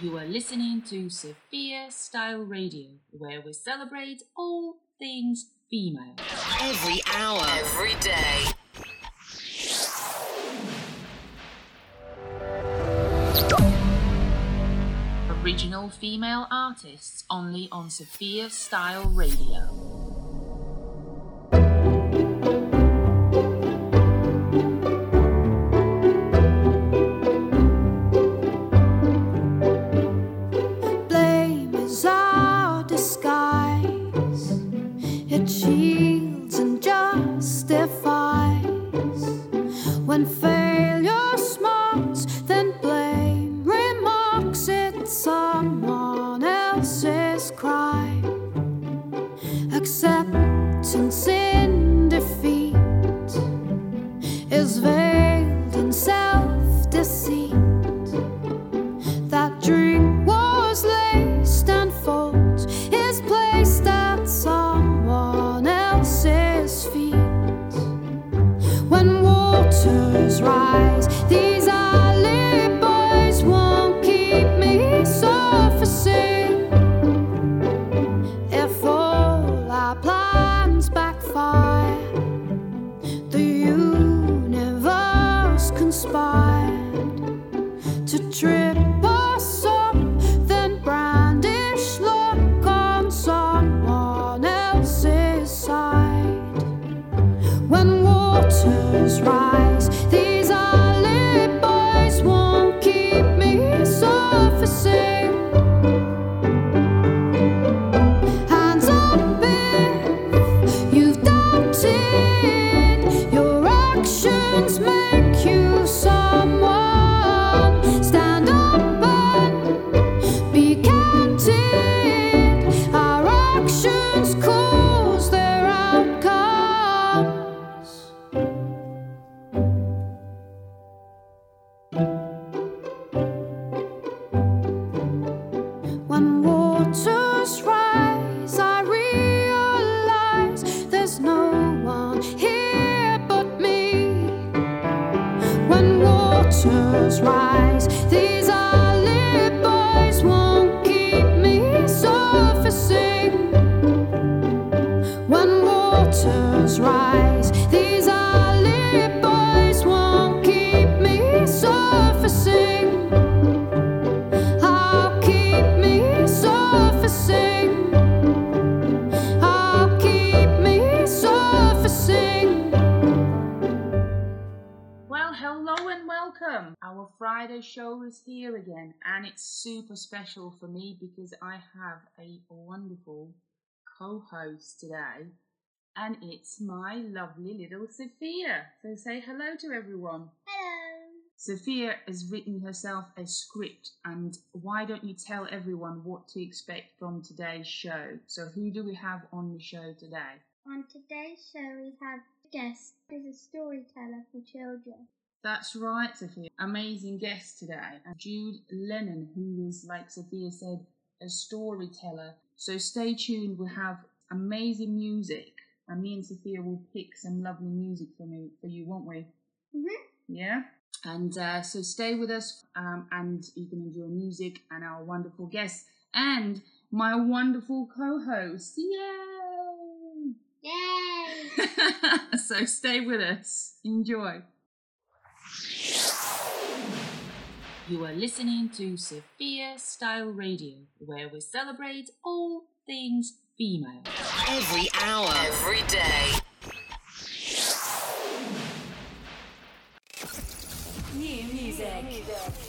You are listening to Sofya Style Radio, where we celebrate all things female. Every hour. Every day. Original female artists only on Sofya Style Radio. Conspired hello and welcome. Our Friday show is here again, and it's super special for me because I have a wonderful co host today, and it's my lovely little Sofya. So say hello to everyone. Hello. Sofya has written herself a script, and why don't you tell everyone what to expect from today's show? So, who do we have on the show today? On today's show, we have a guest who's a storyteller for children. That's right, Sofya. Amazing guest today. And Jude Lennon, who is, like Sofya said, a storyteller. So stay tuned. We'll have amazing music. And me and Sofya will pick some lovely music for, me, for you, won't we? Mm-hmm. Yeah? And uh, so stay with us um, and you can enjoy music and our wonderful guests and my wonderful co host. Yay! Yay! so stay with us. Enjoy. You are listening to Sofya Style Radio, where we celebrate all things female. Every hour. Every day. New music. I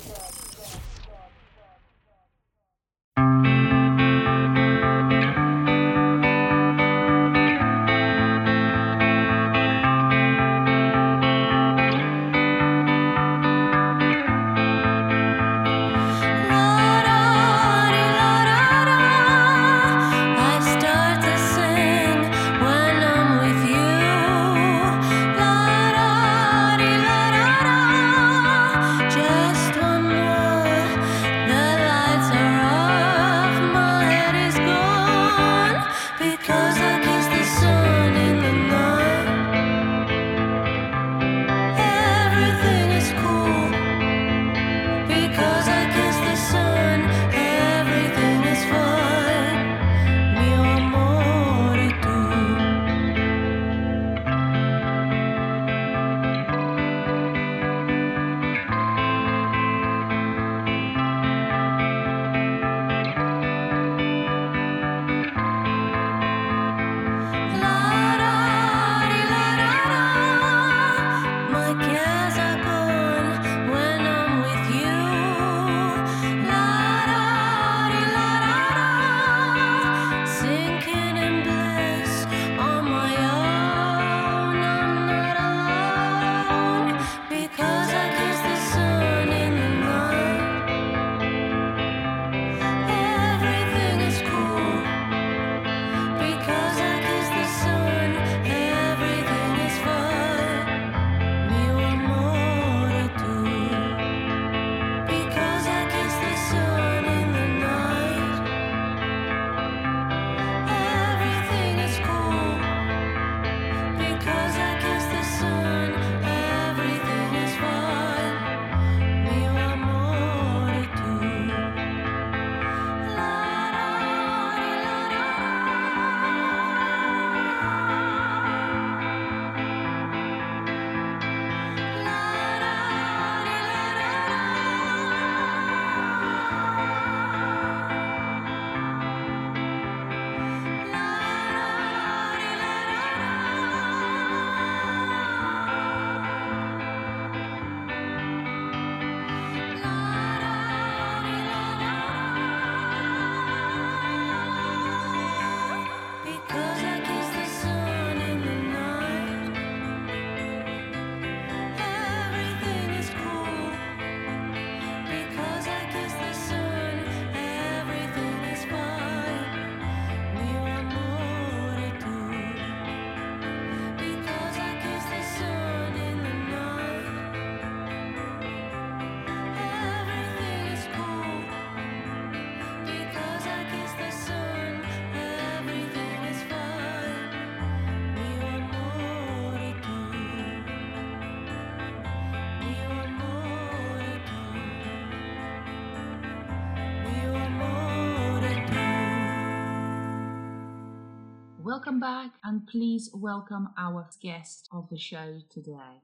Welcome back, and please welcome our guest of the show today.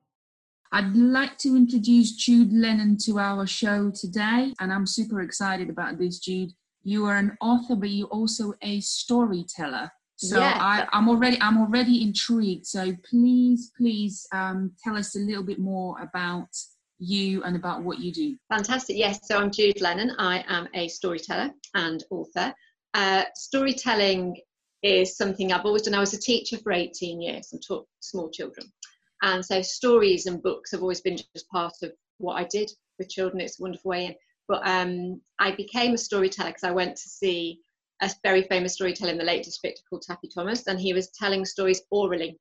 I'd like to introduce Jude Lennon to our show today, and I'm super excited about this, Jude. You are an author, but you're also a storyteller. So Yes. I, I'm already I'm already intrigued. So please, please um, tell us a little bit more about you and about what you do. Fantastic. Yes, so I'm Jude Lennon. I am a storyteller and author. Uh, storytelling is something I've always done. I was a teacher for 18 years and taught small children. And so stories and books have always been just part of what I did with children. It's a wonderful way in. But um, I became a storyteller because I went to see a very famous storyteller in the Lake District called Taffy Thomas, and he was telling stories orally,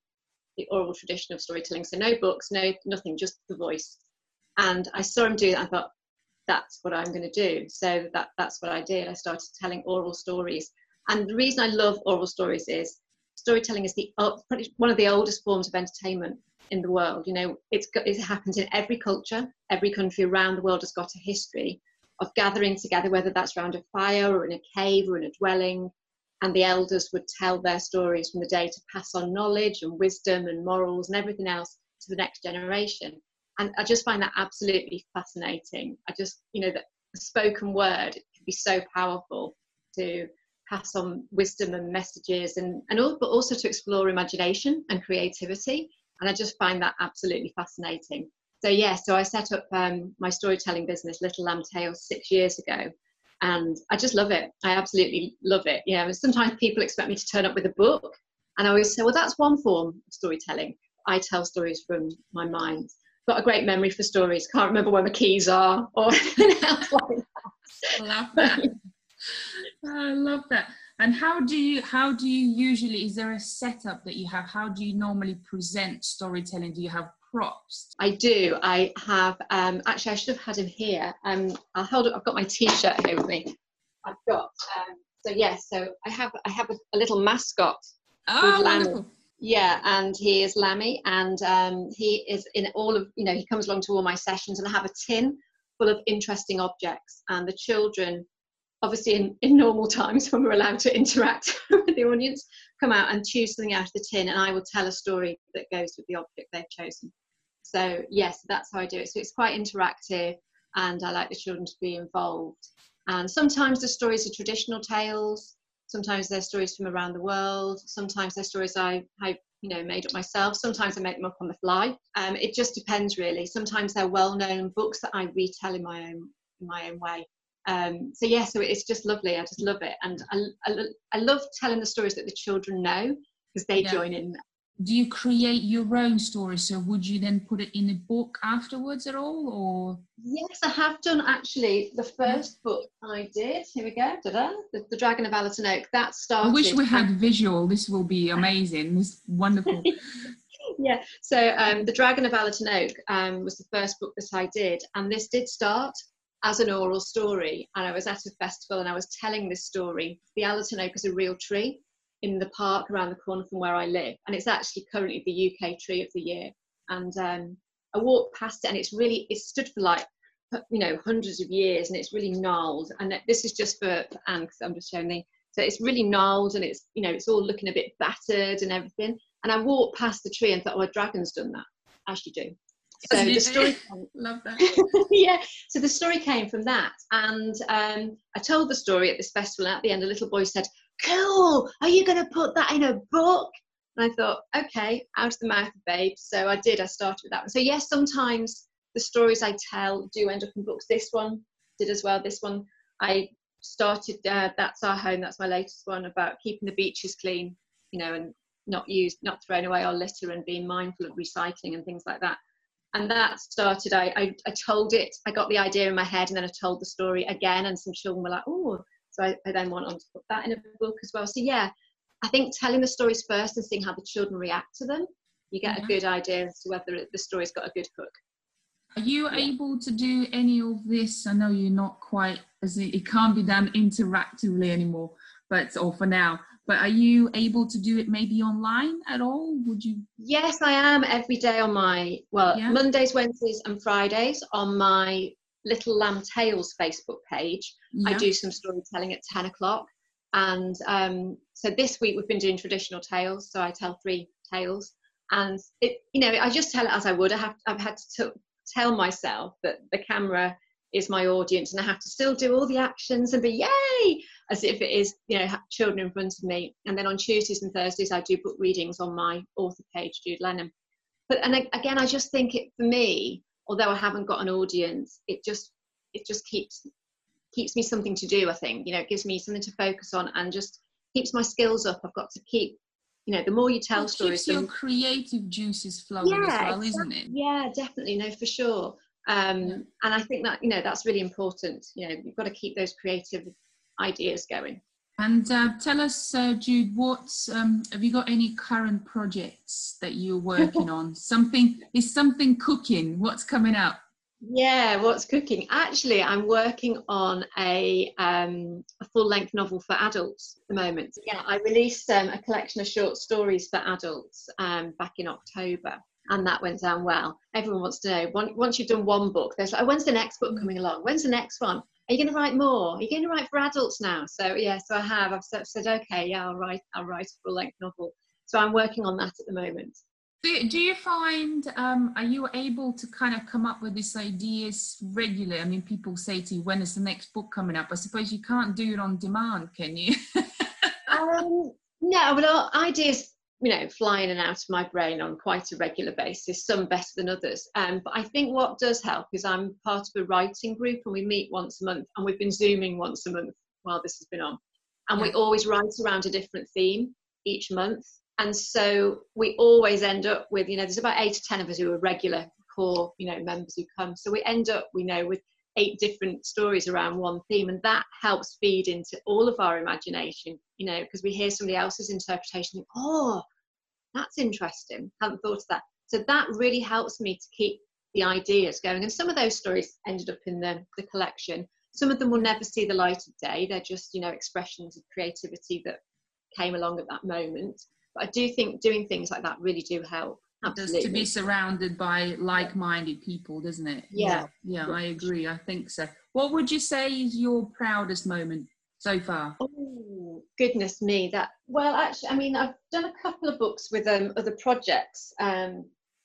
the oral tradition of storytelling. So no books, no nothing, just the voice. And I saw him do that. I thought, that's what I'm going to do. So that that's what I did. I started telling oral stories. And the reason I love oral stories is storytelling is the uh, one of the oldest forms of entertainment in the world. You know, it's it happens in every culture, every country around the world has got a history of gathering together, whether that's around a fire or in a cave or in a dwelling. And the elders would tell their stories from the day to pass on knowledge and wisdom and morals and everything else to the next generation and I just find that absolutely fascinating. I just, you know, that spoken word can be so powerful to pass on wisdom and messages, and and all, but also to explore imagination and creativity. And I just find that absolutely fascinating. So yeah, so I set up um, my storytelling business, Little Lamb Tales, six years ago, and I just love it. I absolutely love it. You know, sometimes people expect me to turn up with a book, and I always say, well, that's one form of storytelling. I tell stories from my mind got a great memory for stories. Can't remember where my keys are or anything else like that. Love that. I love that. And how do you how do you usually is there a setup that you have? How do you normally present storytelling? Do you have props? I do. I have um, actually I should have had him here. Um, I'll hold up. I've got my T-shirt here with me. I've got um, so yes. so I have I have a, a little mascot. Oh, wonderful. Yeah, and he is Lammy, and um, he is in all of you know he comes along to all my sessions, and I have a tin full of interesting objects, and the children, obviously in, in normal times when we're allowed to interact with the audience, come out and choose something out of the tin, and I will tell a story that goes with the object they've chosen. So yes, that's how I do it. So it's quite interactive, and I like the children to be involved. And sometimes the stories are traditional tales, sometimes they're stories from around the world sometimes they're stories i i you know made up myself sometimes i make them up on the fly um, it just depends really sometimes they're well-known books that i retell in my own in my own way um, so yeah so it's just lovely i just love it and i, I, I love telling the stories that the children know because they Yeah. join in Do you create your own story? So would you then put it in a book afterwards at all, or yes i have done actually the first book i did here we go da-da, the, the dragon of allerton oak that started I wish we had visual. This will be amazing. This wonderful. yeah so um, the dragon of allerton oak um, was the first book that i did and this did start as an oral story and i was at a festival and i was telling this story the allerton oak is a real tree in the park around the corner from where i live and it's actually currently the uk tree of the year and um, i walked past it and it's really it stood for like you know hundreds of years and it's really gnarled and this is just for, for anne because i'm just showing the so it's really gnarled and it's you know it's all looking a bit battered and everything and I walked past the tree and thought, oh, a dragon's done that. As you do. So the story, Love that. yeah. So the story came from that, and um, I told the story at this festival. And at the end, a little boy said, "Cool. Are you going to put that in a book?" And I thought, okay, out of the mouth of babes. So I did. I started with that one. So yes, sometimes the stories I tell do end up in books. This one did as well. This one I started. Uh, that's our home. That's my latest one about keeping the beaches clean. You know, and not used, not thrown away our litter and being mindful of recycling and things like that. And that started, I, I, I told it, I got the idea in my head and then I told the story again and some children were like, oh, so I, I then went on to put that in a book as well. So yeah, I think telling the stories first and seeing how the children react to them, you get Mhm. a good idea as to whether the story's got a good hook. Are you able to do any of this? I know you're not quite as it, it can't be done interactively anymore, but or for now. But are you able to do it maybe online at all? Would you? Yes, I am every day on my, well, Yeah. Mondays, Wednesdays, and Fridays on my Little Lamb Tales Facebook page. I do some storytelling at 10 o'clock. And um, so this week we've been doing traditional tales. So I tell three tales, and it, you know, I just tell it as I would. I have, I've had to t- tell myself that the camera is my audience, and I have to still do all the actions and be yay as if it is, you know, children in front of me. And then on Tuesdays and Thursdays I do book readings on my author page, Jude Lennon. But and again, I just think it for me, although I haven't got an audience, it just it just keeps keeps me something to do. I think you know, it gives me something to focus on and just keeps my skills up. I've got to keep you know, the more you tell it stories, keeps your creative juices flowing yeah, as well, exactly. isn't it? Yeah, definitely. No, for sure. Um. And I think that you know that's really important. You know, you've got to keep those creative ideas going. And uh, tell us, uh, Jude, what um, have you got any current projects that you're working on? Something is something cooking. What's coming up? Yeah, what's cooking? Actually, I'm working on a, um, a full length novel for adults at the moment. Yeah, I released um, a collection of short stories for adults um, back in October, and that went down well. Everyone wants to know once, you've done one book, there's like, oh, when's the next book coming along? When's the next one? Are you going to write more? Are you going to write for adults now? So yeah, so I have. I've said, okay, yeah, I'll write. I'll write a full length novel. So I'm working on that at the moment. Do, do you find um, are you able to kind of come up with these ideas regularly? I mean, people say to you, "When is the next book coming up?" I suppose you can't do it on demand, can you? Um, no, well, ideas, you know, fly in and out of my brain on quite a regular basis, some better than others. Um, but I think what does help is I'm part of a writing group and we meet once a month and we've been Zooming once a month while this has been on. And we always write around a different theme each month. And so we always end up with, you know, there's about eight to 10 of us who are regular core, you know, members who come. So we end up, we know, with eight different stories around one theme and that helps feed into all of our imagination you know because we hear somebody else's interpretation oh that's interesting. Haven't thought of that. So that really helps me to keep the ideas going and some of those stories ended up in the, the collection. Some of them will never see the light of day. They're just you know expressions of creativity that came along at that moment. But i do think doing things like that really do help absolutely to be surrounded by like-minded people, doesn't it? Yeah. yeah, I agree. I think so. What would you say is your proudest moment so far? Oh goodness me! That well, actually, I mean, I've done a couple of books with um, other projects. Um,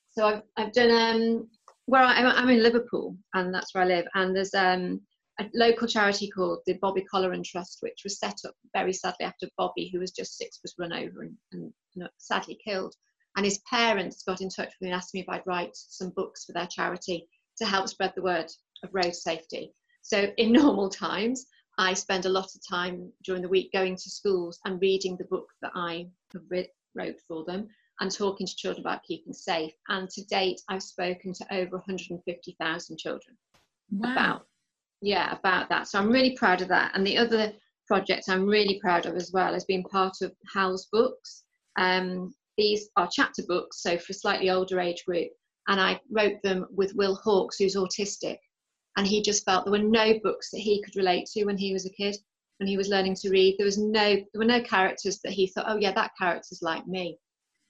so I've I've done um, where I, I'm I'm in Liverpool, and that's where I live. And there's um, a local charity called the Bobby Colleran Trust, which was set up very sadly after Bobby, who was just six, was run over and, and sadly killed. And his parents got in touch with me and asked me if I'd write some books for their charity to help spread the word of road safety. So in normal times, I spend a lot of time during the week going to schools and reading the book that I have wrote for them and talking to children about keeping safe. And to date, I've spoken to over 150,000 children Wow. about yeah about that. So I'm really proud of that. And the other project I'm really proud of as well has been part of Hal's books. Um, these are chapter books, so for a slightly older age group. And I wrote them with Will Hawkes, who's autistic and he just felt there were no books that he could relate to when he was a kid when he was learning to read. There was no there were no characters that he thought oh yeah that character's like me.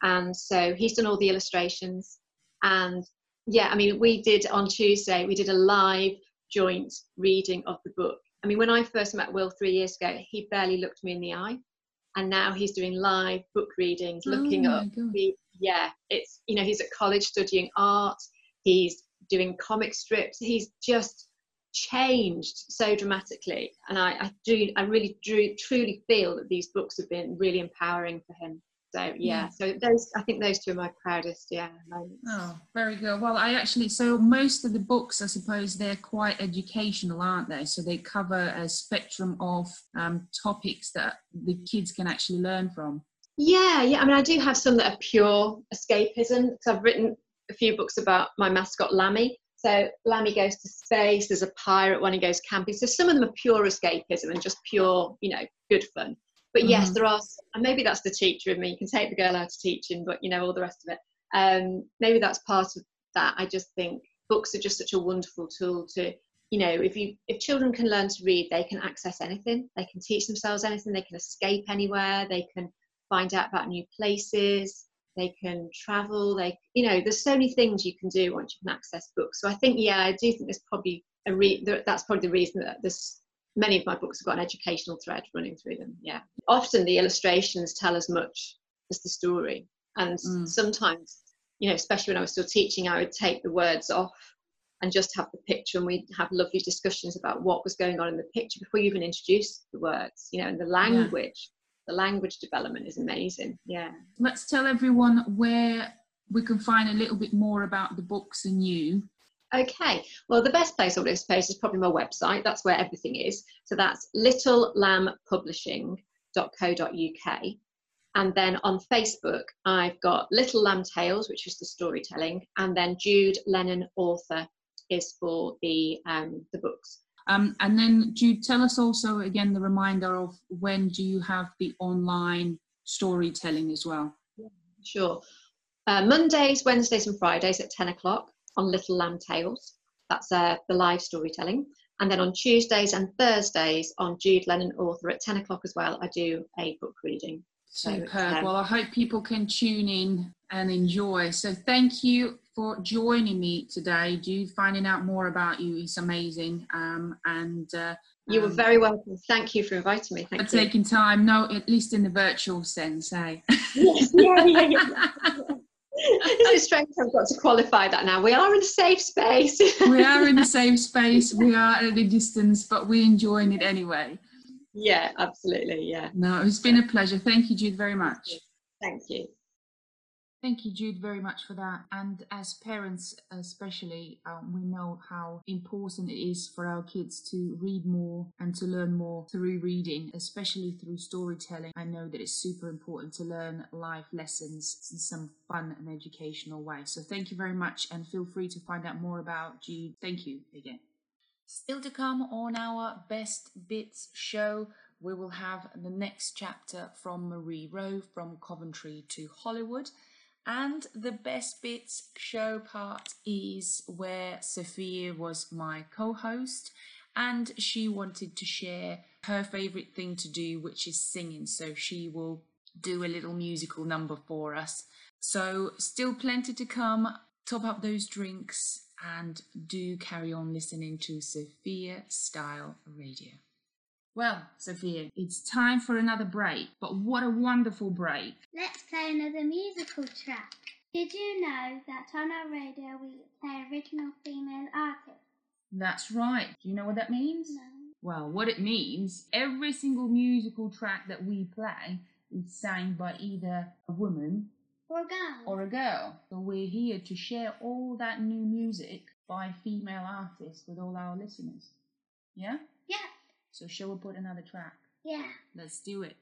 And so he's done all the illustrations and yeah i mean we did on tuesday we did a live joint reading of the book. I mean when i first met will three years ago he barely looked me in the eye and now he's doing live book readings oh looking oh up yeah it's you know he's at college studying art he's doing comic strips he's just changed so dramatically. And i, I do i really do truly feel that these books have been really empowering for him so yeah, so those i think those two are my proudest yeah moments. Oh, very good. Well, I actually, so most of the books, I suppose, they're quite educational, aren't they? So they cover a spectrum of um, topics that the kids can actually learn from. Yeah, yeah. I mean, I do have some that are pure escapism. So I've written a few books about my mascot Lammy. So Lammy goes to space. There's a pirate one. He goes camping. So some of them are pure escapism and just pure, you know, good fun. But yes, Mhm. there are, and maybe that's the teacher in me. You can take the girl out of teaching, but you know all the rest of it. Um, maybe that's part of that. I just think books are just such a wonderful tool to, you know, if you if children can learn to read, they can access anything. They can teach themselves anything. They can escape anywhere. They can find out about new places they can travel they you know there's so many things you can do once you can access books so i think yeah i do think there's probably a re- that's probably the reason that there's many of my books have got an educational thread running through them. Yeah. Often the illustrations tell as much as the story. And Mm. sometimes, you know, especially when I was still teaching, I would take the words off and just have the picture and we'd have lovely discussions about what was going on in the picture before you even introduce the words, you know, and the language. The language development is amazing. Yeah. Let's tell everyone where we can find a little bit more about the books and you. Okay, well, the best place, I would suppose, is probably my website. That's where everything is. So that's littlelambpublishing.co.uk. And then on Facebook, I've got Little Lamb Tales, which is the storytelling, and then Jude Lennon Author is for the um, the books. Um, and then, Jude, tell us also again the reminder of when do you have the online storytelling as well? Sure. Uh, Mondays, Wednesdays, and Fridays at 10 o'clock on Little Lamb Tales. That's uh, the live storytelling. And then on Tuesdays and Thursdays on Jude Lennon Author at 10 o'clock as well, I do a book reading. So, Superb. um, well, I hope people can tune in and enjoy. So, thank you for joining me today, Jude. Finding out more about you is amazing. Um, and uh, You were um, very welcome. Thank you for inviting me. for Thank you. For taking time. No, at least in the virtual sense, eh? Yes, yeah, yeah, yeah. it's strange I've got to qualify that now. We are in a safe space. we are in a safe space. We are at a distance, but we're enjoying it anyway. yeah, absolutely. Yeah. No, it's been a pleasure. Thank you, Jude, very much. Thank you. Thank you, Jude, very much for that. And as parents, especially, um, we know how important it is for our kids to read more and to learn more through reading, especially through storytelling. I know that it's super important to learn life lessons in some fun and educational way. So thank you very much, and feel free to find out more about Jude. Thank you again. Still to come on our Best Bits show, we will have the next chapter from Marie Rowe from Coventry to Hollywood. And the Best Bits show part is where Sofya was my co host and she wanted to share her favourite thing to do, which is singing. So she will do a little musical number for us. So, still plenty to come. Top up those drinks and do carry on listening to Sofya Style Radio. Well, Sofya, it's time for another break, but what a wonderful break! Let's play another musical track. Did you know that on our radio we play original female artists? That's right. Do you know what that means? No. Well, what it means, every single musical track that we play is sang by either a woman Or girls? or a girl. So we're here to share all that new music by female artists with all our listeners. Yeah? So shall we put another track? Yeah. Let's do it.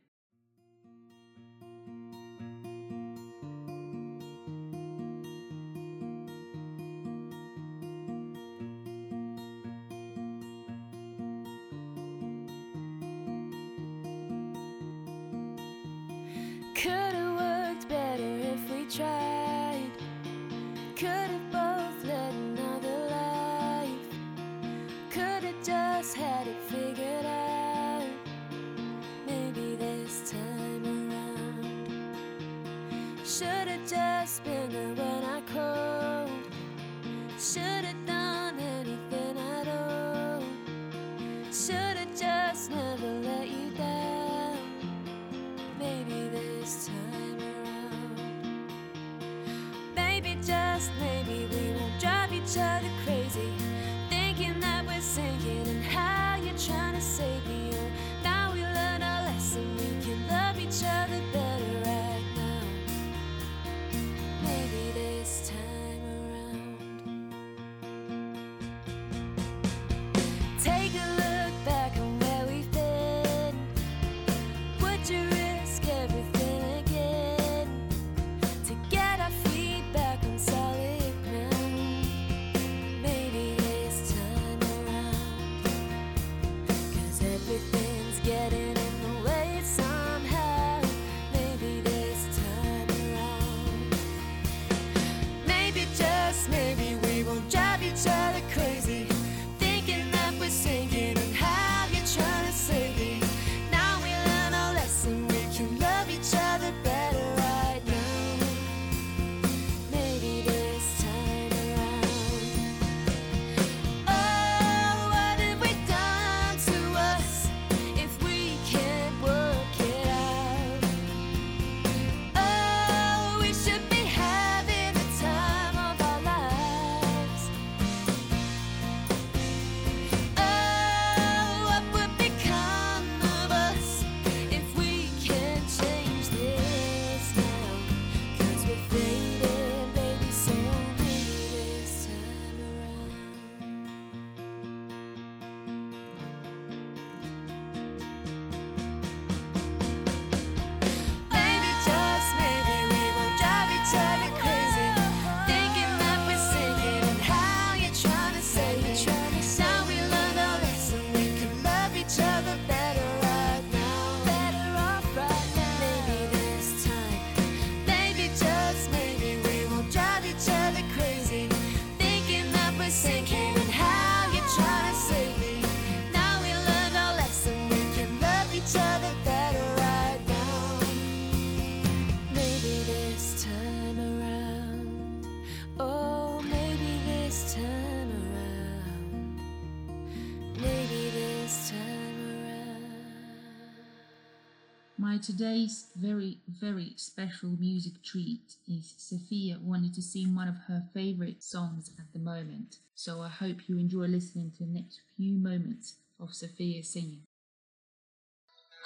Today's very, very special music treat is Sofya wanted to sing one of her favourite songs at the moment. So I hope you enjoy listening to the next few moments of Sofya singing.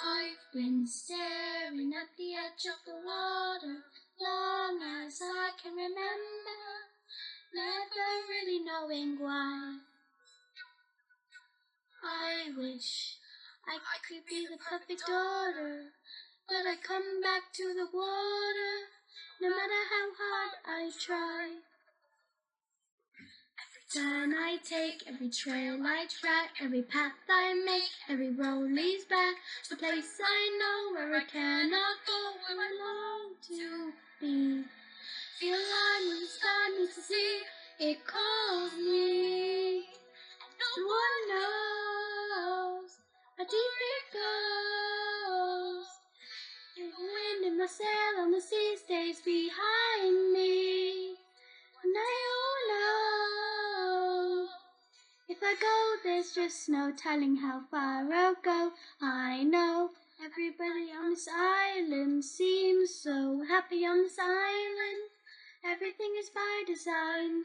I've been staring at the edge of the water long as I can remember, never really knowing why. I wish I could be the perfect daughter, but I come back to the water no matter how hard I try. Every turn I take, every trail I track, every path I make, every road leads back to the place I know where I cannot go, where I long to be. Feel line when the sky meets the sea, it calls me. No one knows how deep it goes. The wind in my sail on the sea stays behind me. And I all know if I go, there's just no telling how far I'll go. I know everybody on this island seems so happy on this island. Everything is by design.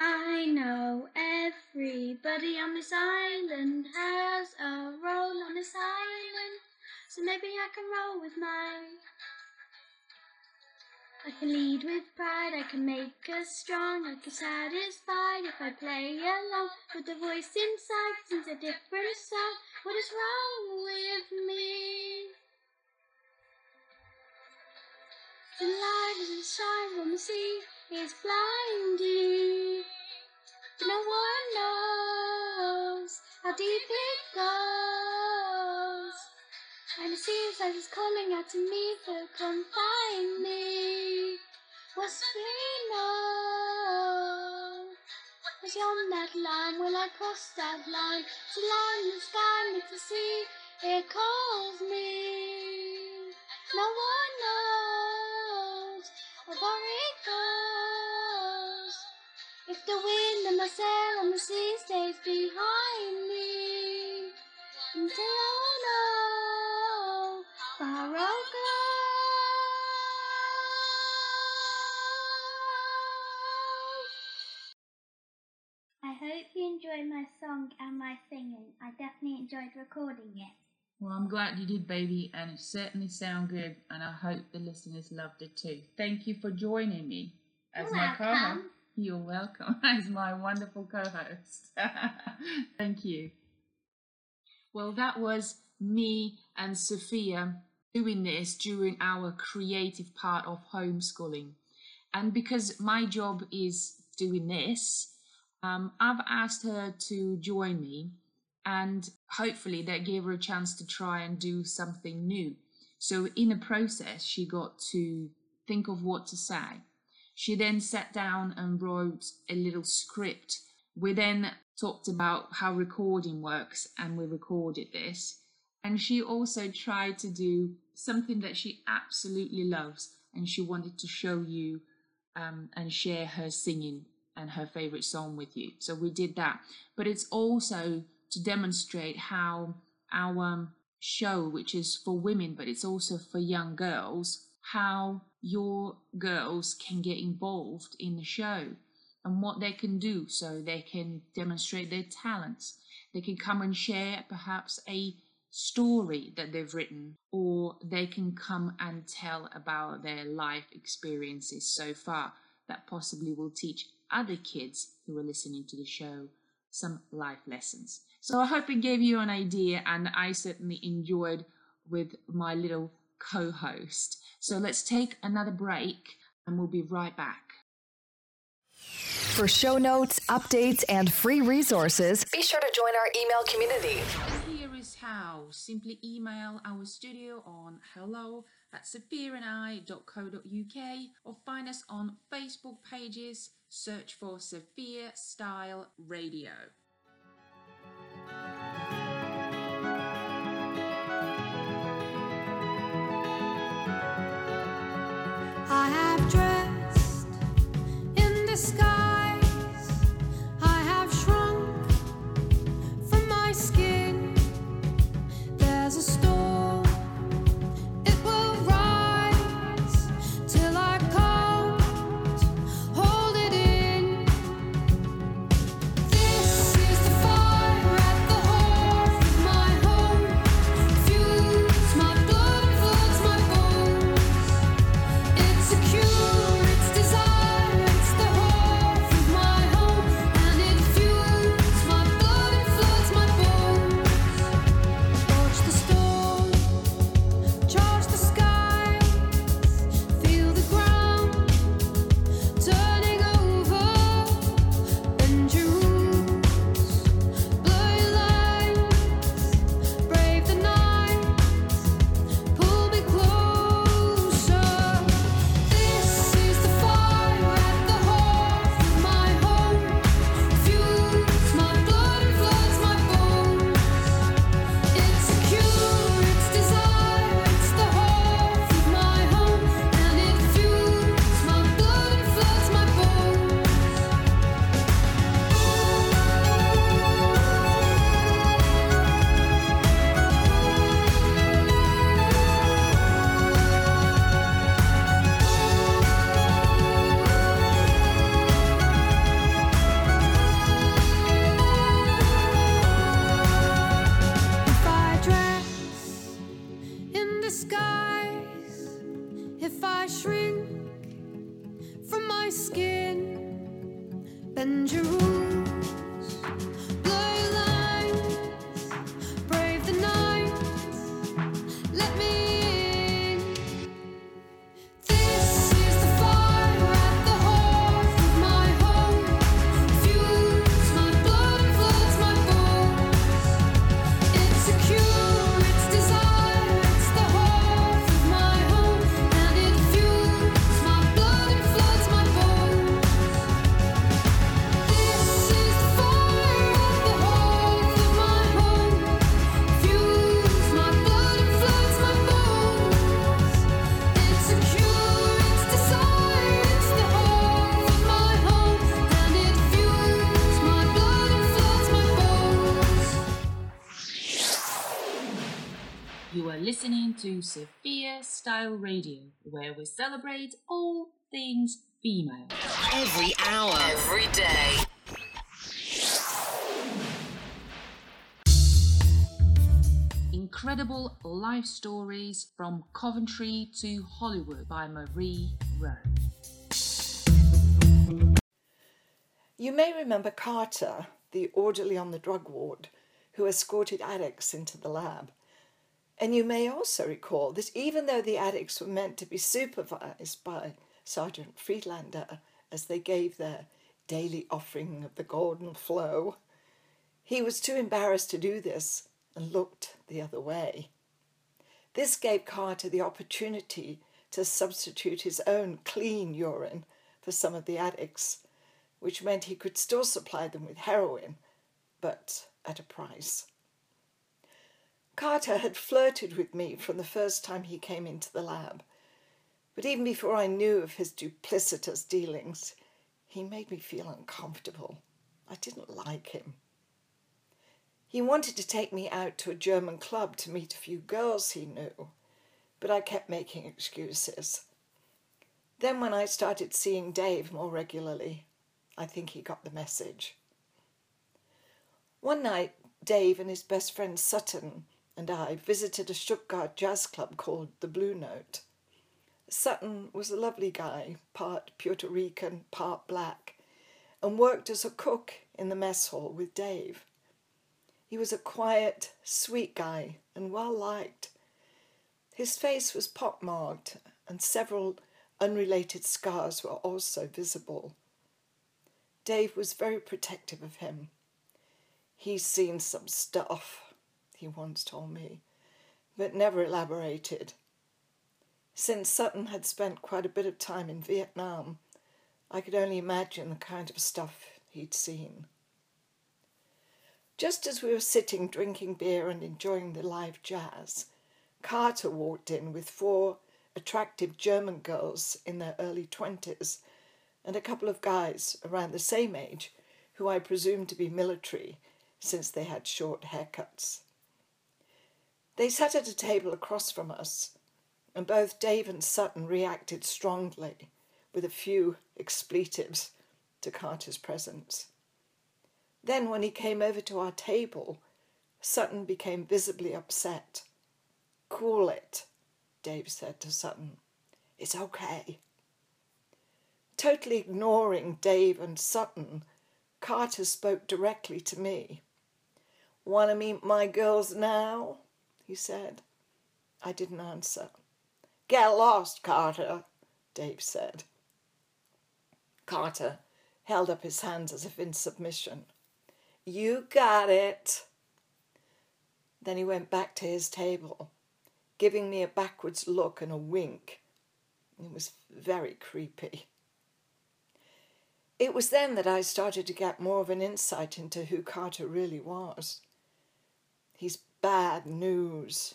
I know everybody on this island has a role on this island, so maybe I can roll with mine. I can lead with pride, I can make us strong, I can satisfy if I play along with the voice inside, sings a different song. What is wrong with me? The light is shine on the sea is blinding. No one knows how deep it goes. And it seems like it's calling out to me to come find me. What's we know? Was on that line, will I cross that line? The line in the sky meets the sea, it calls me. No one knows far it goes. If the wind and my sail on the sea stays behind me, until I know far I'll go. I hope you enjoyed my song and my singing. I definitely enjoyed recording it. Well, I'm glad you did, baby, and it certainly sounded good, and I hope the listeners loved it too. Thank you for joining me as You're my co-host. You're welcome as my wonderful co-host. Thank you. Well, that was me and Sofya doing this during our creative part of homeschooling. And because my job is doing this, um, I've asked her to join me, and hopefully that gave her a chance to try and do something new. So, in the process, she got to think of what to say. She then sat down and wrote a little script. We then talked about how recording works, and we recorded this. And she also tried to do something that she absolutely loves, and she wanted to show you um, and share her singing and her favorite song with you. So we did that. But it's also to demonstrate how our show, which is for women, but it's also for young girls, how your girls can get involved in the show and what they can do so they can demonstrate their talents. They can come and share perhaps a story that they've written, or they can come and tell about their life experiences so far that possibly will teach other kids who are listening to the show some life lessons. So I hope it gave you an idea, and I certainly enjoyed with my little co host. So let's take another break, and we'll be right back. For show notes, updates, and free resources, be sure to join our email community. How. Simply email our studio on hello at sophiaandI.co.uk or find us on Facebook pages. Search for Sofya Style Radio. Listening to Sofya Style Radio, where we celebrate all things female. Every hour. Every day. Incredible life stories from Coventry to Hollywood by Marie Rowe. You may remember Carter, the orderly on the drug ward, who escorted addicts into the lab. And you may also recall that even though the addicts were meant to be supervised by Sergeant Friedlander as they gave their daily offering of the golden flow, he was too embarrassed to do this and looked the other way. This gave Carter the opportunity to substitute his own clean urine for some of the addicts, which meant he could still supply them with heroin, but at a price. Carter had flirted with me from the first time he came into the lab, but even before I knew of his duplicitous dealings, he made me feel uncomfortable. I didn't like him. He wanted to take me out to a German club to meet a few girls he knew, but I kept making excuses. Then, when I started seeing Dave more regularly, I think he got the message. One night, Dave and his best friend Sutton and I visited a Stuttgart jazz club called the Blue Note. Sutton was a lovely guy, part Puerto Rican, part black, and worked as a cook in the mess hall with Dave. He was a quiet, sweet guy and well liked. His face was pockmarked, and several unrelated scars were also visible. Dave was very protective of him. He's seen some stuff, he once told me, but never elaborated. Since Sutton had spent quite a bit of time in Vietnam, I could only imagine the kind of stuff he'd seen. Just as we were sitting drinking beer and enjoying the live jazz, Carter walked in with four attractive German girls in their early twenties and a couple of guys around the same age who I presumed to be military since they had short haircuts. They sat at a table across from us, and both Dave and Sutton reacted strongly with a few expletives to Carter's presence. Then, when he came over to our table, Sutton became visibly upset. Cool it, Dave said to Sutton. It's okay. Totally ignoring Dave and Sutton, Carter spoke directly to me. Want to meet my girls now? He said. I didn't answer. Get lost, Carter, Dave said. Carter held up his hands as if in submission. You got it. Then he went back to his table, giving me a backwards look and a wink. It was very creepy. It was then that I started to get more of an insight into who Carter really was. He's bad news,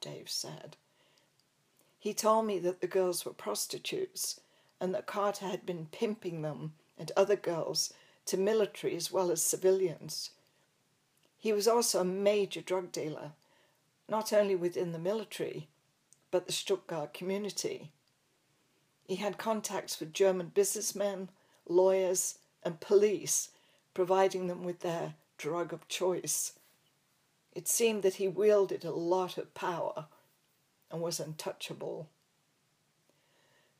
Dave said. He told me that the girls were prostitutes and that Carter had been pimping them and other girls to military as well as civilians. He was also a major drug dealer, not only within the military, but the Stuttgart community. He had contacts with German businessmen, lawyers, and police, providing them with their drug of choice. It seemed that he wielded a lot of power and was untouchable.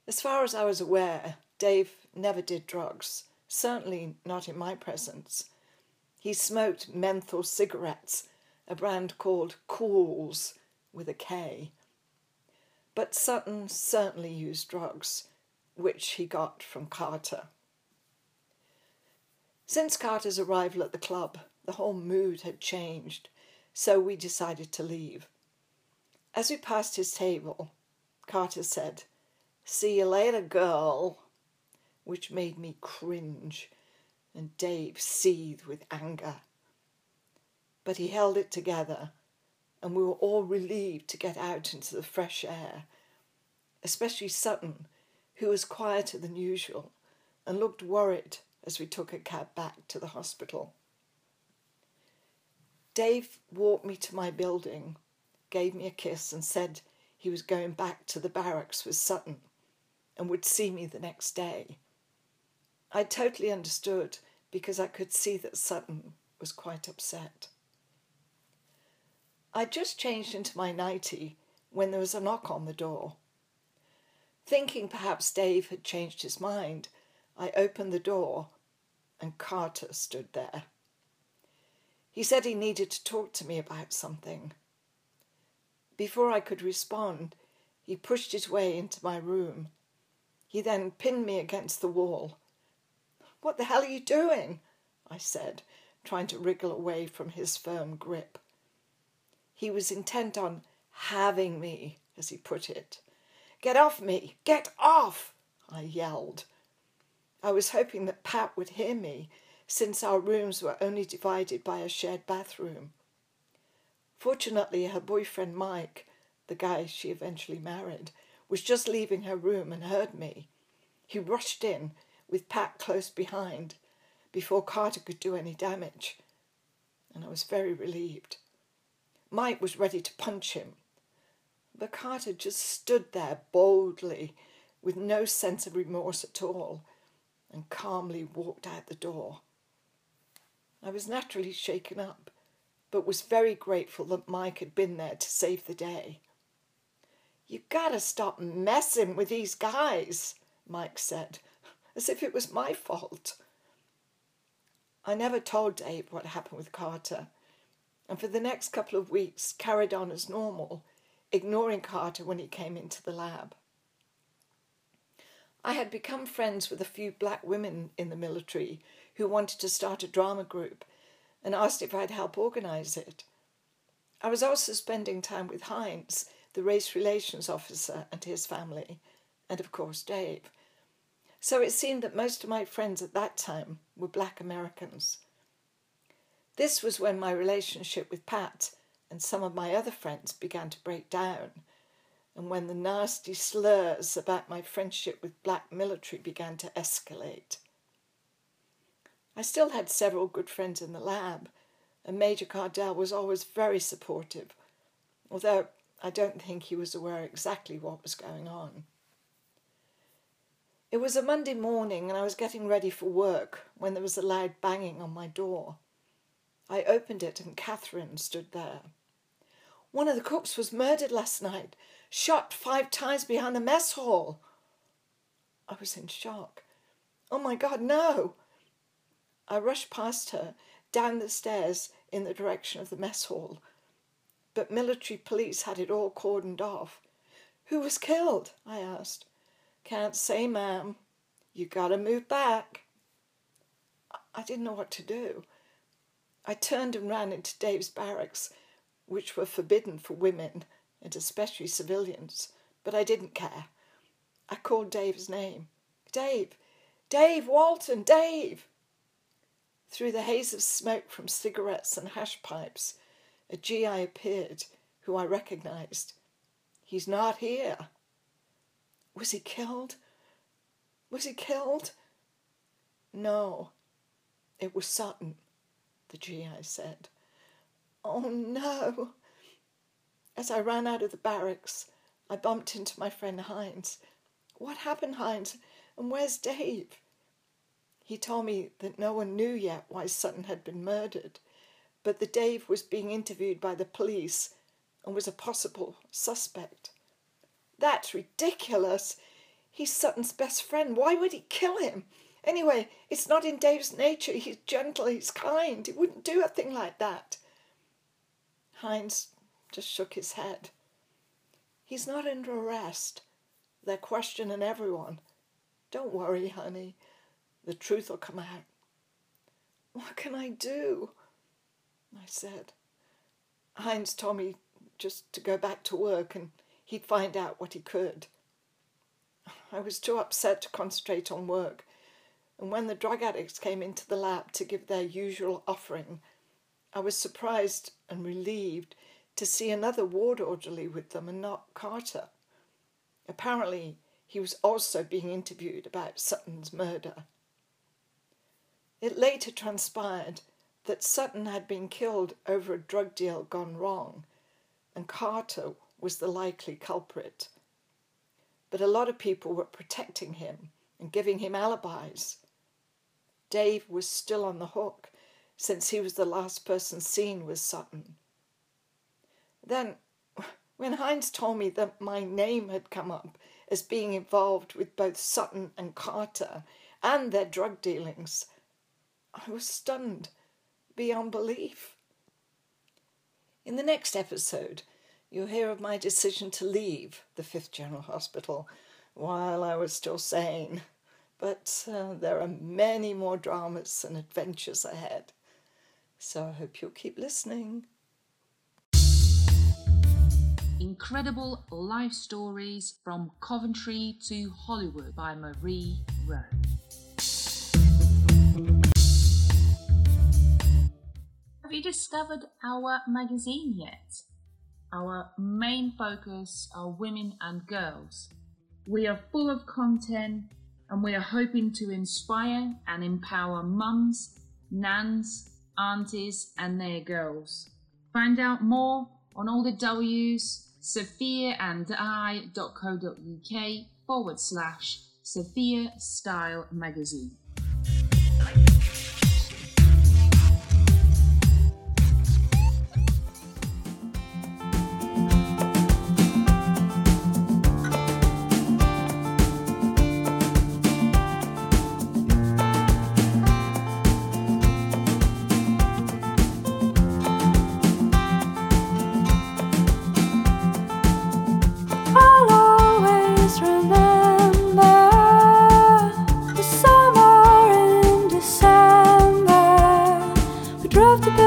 As far as I was aware, Dave never did drugs, certainly not in my presence. He smoked menthol cigarettes, a brand called Kools with a K. But Sutton certainly used drugs, which he got from Carter. Since Carter's arrival at the club, the whole mood had changed, so we decided to leave. As we passed his table, Carter said, See you later, girl, which made me cringe, and Dave seethe with anger. But he held it together, and we were all relieved to get out into the fresh air, especially Sutton, who was quieter than usual and looked worried as we took a cab back to the hospital. Dave walked me to my building, gave me a kiss and said he was going back to the barracks with Sutton and would see me the next day. I totally understood because I could see that Sutton was quite upset. I just changed into my nightie when there was a knock on the door. Thinking perhaps Dave had changed his mind, I opened the door and Carter stood there. He said he needed to talk to me about something. Before I could respond, he pushed his way into my room. He then pinned me against the wall. What the hell are you doing? I said, trying to wriggle away from his firm grip. He was intent on having me, as he put it. Get off me! Get off! I yelled. I was hoping that Pat would hear me, since our rooms were only divided by a shared bathroom. Fortunately, her boyfriend Mike, the guy she eventually married, was just leaving her room and heard me. He rushed in, with Pat close behind, before Carter could do any damage, and I was very relieved. Mike was ready to punch him, but Carter just stood there boldly, with no sense of remorse at all, and calmly walked out the door. I was naturally shaken up, but was very grateful that Mike had been there to save the day. You gotta stop messing with these guys, Mike said, as if it was my fault. I never told Dave what happened with Carter, and for the next couple of weeks carried on as normal, ignoring Carter when he came into the lab. I had become friends with a few black women in the military who wanted to start a drama group and asked if I'd help organize it. I was also spending time with Heinz, the race relations officer, and his family, and of course Dave. So it seemed that most of my friends at that time were black Americans. This was when my relationship with Pat and some of my other friends began to break down, and when the nasty slurs about my friendship with black military began to escalate. I still had several good friends in the lab, and Major Cardell was always very supportive, although I don't think he was aware exactly what was going on. It was a Monday morning, and I was getting ready for work when there was a loud banging on my door. I opened it and Catherine stood there. One of the cooks was murdered last night, shot five times behind the mess hall. I was in shock. Oh my God, no! I rushed past her, down the stairs in the direction of the mess hall. But military police had it all cordoned off. Who was killed? I asked. Can't say, ma'am. You gotta move back. I didn't know what to do. I turned and ran into Dave's barracks, which were forbidden for women and especially civilians, but I didn't care. I called Dave's name. Dave! Dave Walton! Dave! Through the haze of smoke from cigarettes and hash pipes, a GI appeared who I recognized. He's not here. Was he killed? Was he killed? No, it was Sutton the GI said. Oh no! As I ran out of the barracks, I bumped into my friend Heinz. What happened, Heinz? And where's Dave? He told me that no one knew yet why Sutton had been murdered, but that Dave was being interviewed by the police and was a possible suspect. That's ridiculous. He's Sutton's best friend. Why would he kill him? Anyway, it's not in Dave's nature. He's gentle, he's kind. He wouldn't do a thing like that. Heinz just shook his head. He's not under arrest. They're questioning everyone. Don't worry, honey. The truth will come out. What can I do? I said. Heinz told me just to go back to work and he'd find out what he could. I was too upset to concentrate on work and when the drug addicts came into the lab to give their usual offering, I was surprised and relieved to see another ward orderly with them and not Carter. Apparently, he was also being interviewed about Sutton's murder. It later transpired that Sutton had been killed over a drug deal gone wrong, and Carter was the likely culprit. But a lot of people were protecting him and giving him alibis. Dave was still on the hook since he was the last person seen with Sutton. Then, when Heinz told me that my name had come up as being involved with both Sutton and Carter and their drug dealings, I was stunned beyond belief. In the next episode, you'll hear of my decision to leave the Fifth General Hospital while I was still sane. But uh, there are many more dramas and adventures ahead. So I hope you'll keep listening. Incredible life stories from Coventry to Hollywood by Marie Rowe. You discovered our magazine yet? Our main focus are women and girls. We are full of content and we are hoping to inspire and empower mums, nans, aunties, and their girls. Find out more on all the W's, sophiaandi.co.uk forward slash Sofya Style Magazine. Drove to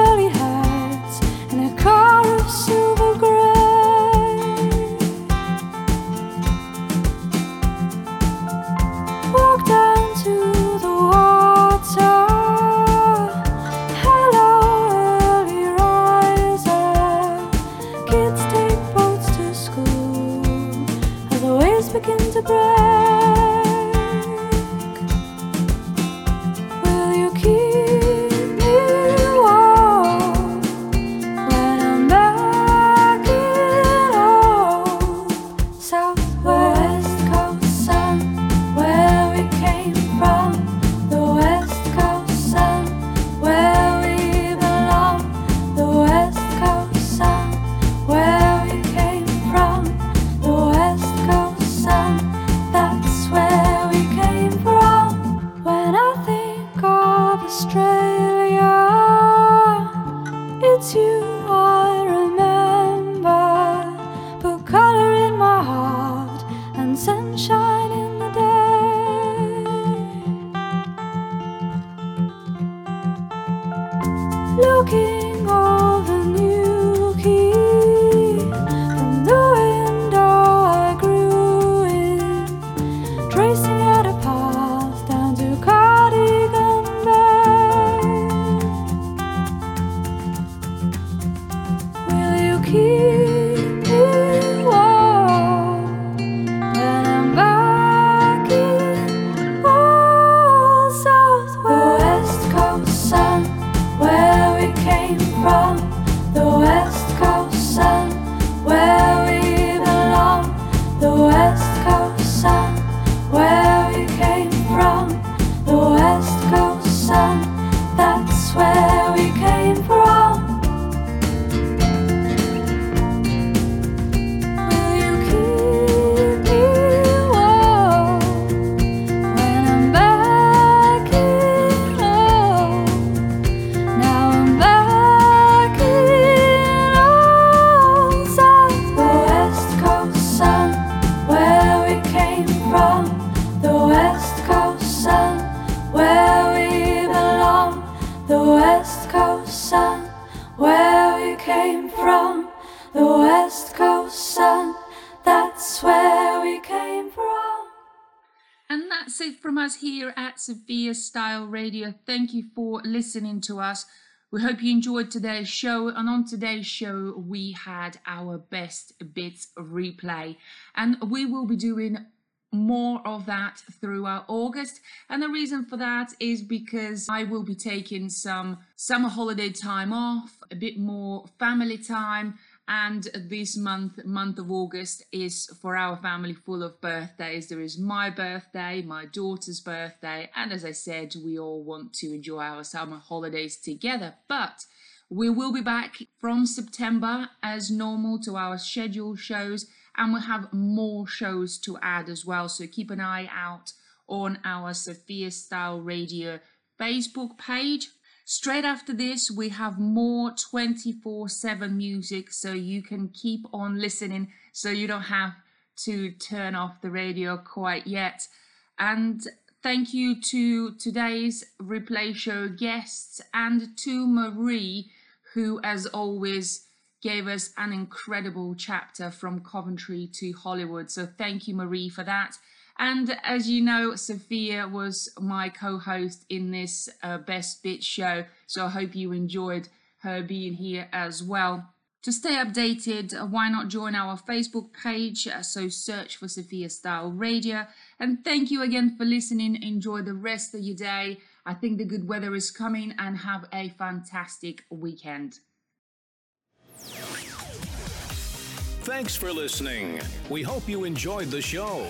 Radio. Thank you for listening to us. We hope you enjoyed today's show. And on today's show, we had our best bits replay. And we will be doing more of that throughout August. And the reason for that is because I will be taking some summer holiday time off, a bit more family time, And this month, month of August, is for our family full of birthdays. There is my birthday, my daughter's birthday, and as I said, we all want to enjoy our summer holidays together. But we will be back from September as normal to our scheduled shows, and we'll have more shows to add as well. So keep an eye out on our Sofya Style Radio Facebook page. Straight after this, we have more 24 7 music so you can keep on listening so you don't have to turn off the radio quite yet. And thank you to today's replay show guests and to Marie, who, as always, gave us an incredible chapter from Coventry to Hollywood. So thank you, Marie, for that. And as you know, Sofya was my co host in this uh, Best Bit show. So I hope you enjoyed her being here as well. To stay updated, uh, why not join our Facebook page? Uh, so search for Sofya Style Radio. And thank you again for listening. Enjoy the rest of your day. I think the good weather is coming and have a fantastic weekend. Thanks for listening. We hope you enjoyed the show.